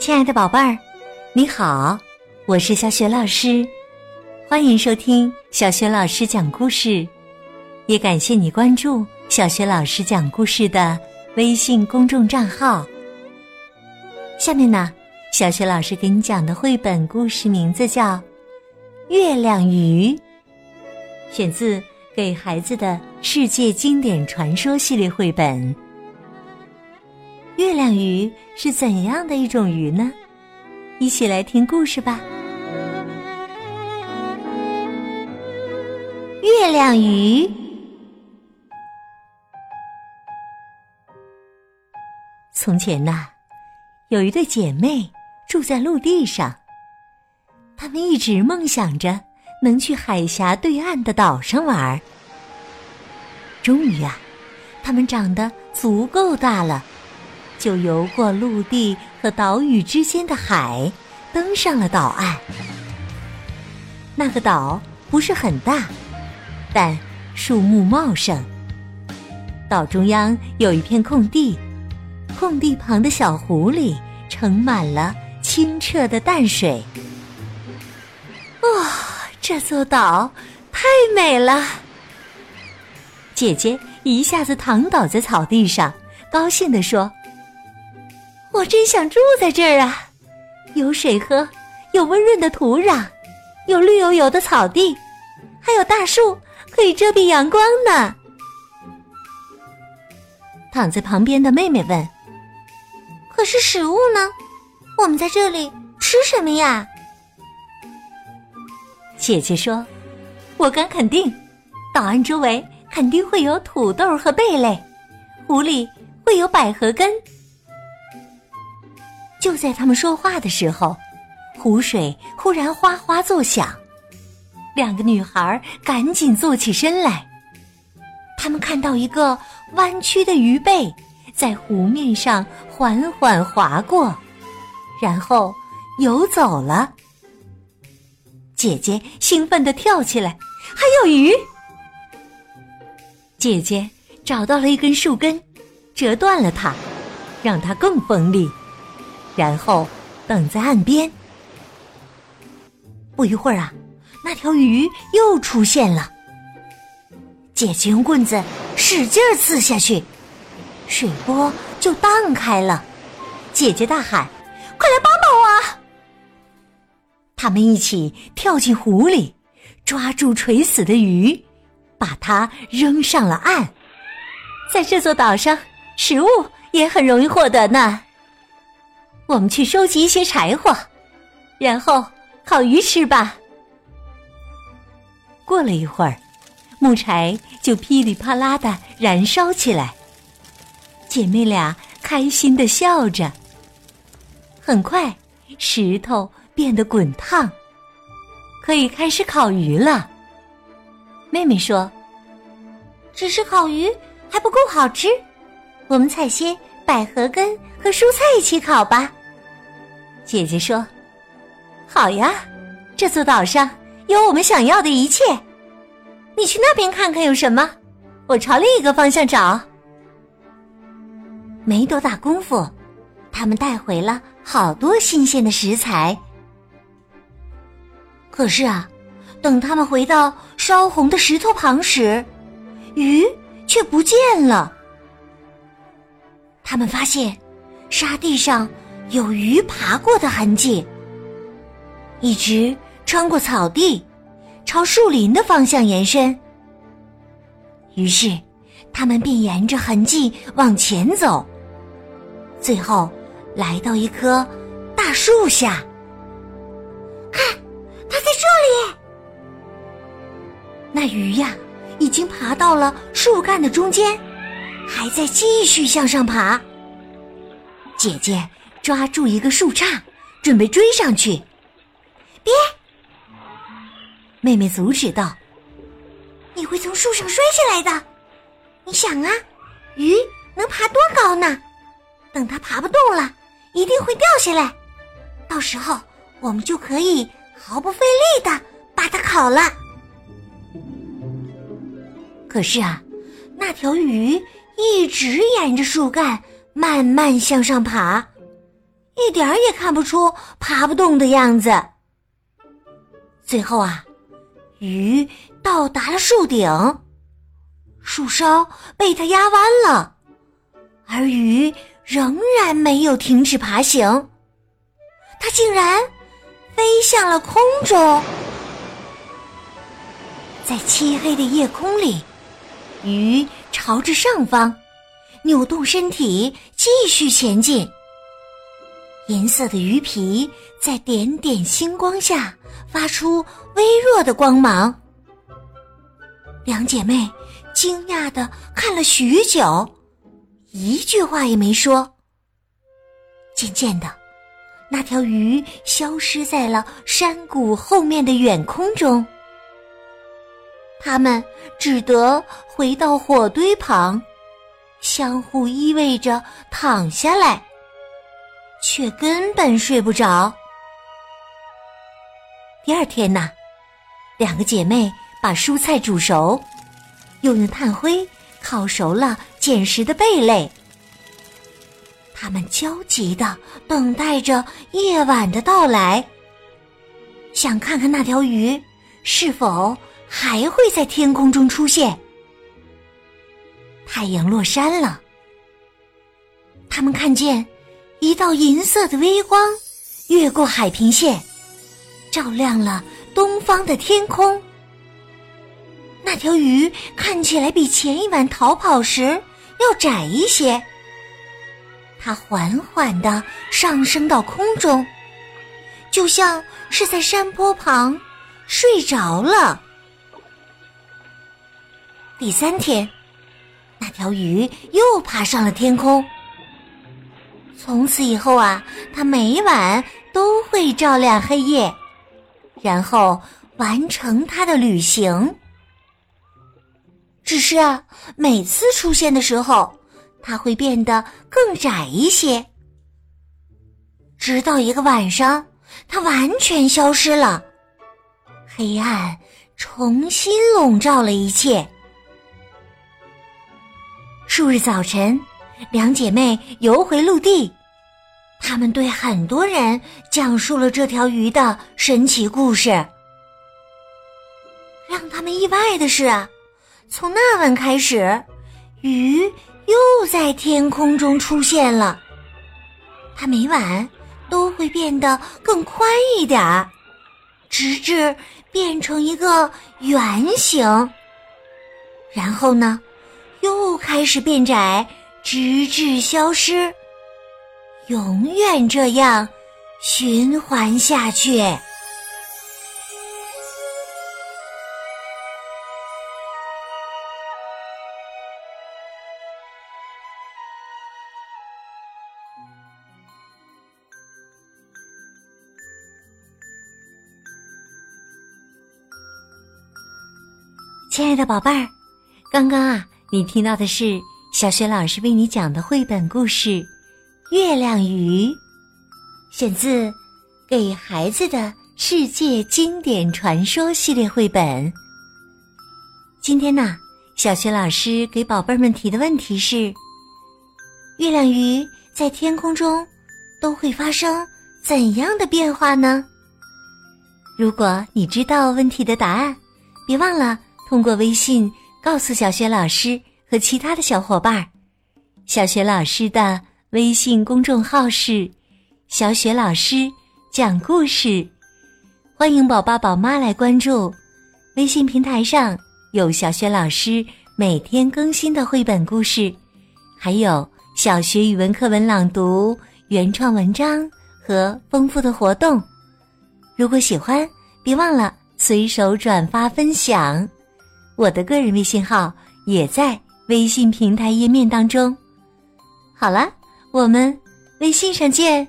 亲爱的宝贝儿，你好，我是小雪老师，欢迎收听小雪老师讲故事，也感谢你关注小雪老师讲故事的微信公众账号。下面呢，小雪老师给你讲的绘本故事名字叫《月亮鱼》，选自《给孩子的世界经典传说》系列绘本。月亮鱼是怎样的一种鱼呢？一起来听故事吧。月亮鱼。从前呐，有一对姐妹住在陆地上，她们一直梦想着能去海峡对岸的岛上玩。终于啊，她们长得足够大了。就游过陆地和岛屿之间的海，登上了岛岸。那个岛不是很大，但树木茂盛。岛中央有一片空地，空地旁的小湖里盛满了清澈的淡水。哇，这座岛太美了！姐姐一下子躺倒在草地上，高兴地说。我真想住在这儿啊！有水喝，有温润的土壤，有绿油油的草地，还有大树可以遮蔽阳光呢。躺在旁边的妹妹问：“可是食物呢？我们在这里吃什么呀？”姐姐说：“我敢肯定，岛岸周围肯定会有土豆和贝类，湖里会有百合根。”就在他们说话的时候，湖水忽然哗哗作响，两个女孩赶紧坐起身来。他们看到一个弯曲的鱼背在湖面上缓缓划过，然后游走了。姐姐兴奋地跳起来：“还有鱼！”姐姐找到了一根树根，折断了它，让它更锋利。然后等在岸边。不一会儿啊，那条鱼又出现了。姐姐用棍子使劲刺下去，水波就荡开了。姐姐大喊：“快来帮帮我！”他们一起跳进湖里，抓住垂死的鱼，把它扔上了岸。在这座岛上，食物也很容易获得呢。我们去收集一些柴火，然后烤鱼吃吧。过了一会儿，木柴就噼里啪啦的燃烧起来。姐妹俩开心的笑着。很快，石头变得滚烫，可以开始烤鱼了。妹妹说：“只是烤鱼还不够好吃，我们采些百合根和蔬菜一起烤吧。”姐姐说：“好呀，这座岛上有我们想要的一切。你去那边看看有什么，我朝另一个方向找。”没多大功夫，他们带回了好多新鲜的食材。可是啊，等他们回到烧红的石头旁时，鱼却不见了。他们发现沙地上。有鱼爬过的痕迹，一直穿过草地，朝树林的方向延伸。于是，他们便沿着痕迹往前走，最后来到一棵大树下。看，它在这里。那鱼呀，已经爬到了树干的中间，还在继续向上爬。姐姐。抓住一个树杈，准备追上去。别！妹妹阻止道：“你会从树上摔下来的。你想啊，鱼能爬多高呢？等它爬不动了，一定会掉下来。到时候我们就可以毫不费力的把它烤了。”可是啊，那条鱼一直沿着树干慢慢向上爬。一点儿也看不出爬不动的样子。最后啊，鱼到达了树顶，树梢被它压弯了，而鱼仍然没有停止爬行，它竟然飞向了空中。在漆黑的夜空里，鱼朝着上方扭动身体，继续前进。银色的鱼皮在点点星光下发出微弱的光芒。两姐妹惊讶的看了许久，一句话也没说。渐渐的，那条鱼消失在了山谷后面的远空中。他们只得回到火堆旁，相互依偎着躺下来，却根本睡不着。第二天呢，两个姐妹把蔬菜煮熟，又用炭灰烤熟了捡拾的贝类。他们焦急的等待着夜晚的到来，想看看那条鱼是否。还会在天空中出现。太阳落山了，他们看见一道银色的微光越过海平线，照亮了东方的天空。那条鱼看起来比前一晚逃跑时要窄一些。它缓缓的上升到空中，就像是在山坡旁睡着了。第三天，那条鱼又爬上了天空。从此以后啊，它每晚都会照亮黑夜，然后完成它的旅行。只是啊，每次出现的时候，它会变得更窄一些。直到一个晚上，它完全消失了，黑暗重新笼罩了一切。数日早晨，两姐妹游回陆地，她们对很多人讲述了这条鱼的神奇故事。让他们意外的是，从那晚开始，鱼又在天空中出现了。它每晚都会变得更宽一点儿，直至变成一个圆形。然后呢？又开始变窄，直至消失，永远这样循环下去。亲爱的宝贝儿，刚刚啊。你听到的是小雪老师为你讲的绘本故事《月亮鱼》，选自《给孩子的世界经典传说》系列绘本。今天呢，小雪老师给宝贝们提的问题是：月亮鱼在天空中都会发生怎样的变化呢？如果你知道问题的答案，别忘了通过微信。告诉小雪老师和其他的小伙伴，小雪老师的微信公众号是“小雪老师讲故事”，欢迎宝爸宝妈来关注。微信平台上有小雪老师每天更新的绘本故事，还有小学语文课文朗读、原创文章和丰富的活动。如果喜欢，别忘了随手转发分享。我的个人微信号也在微信平台页面当中。好了，我们微信上见。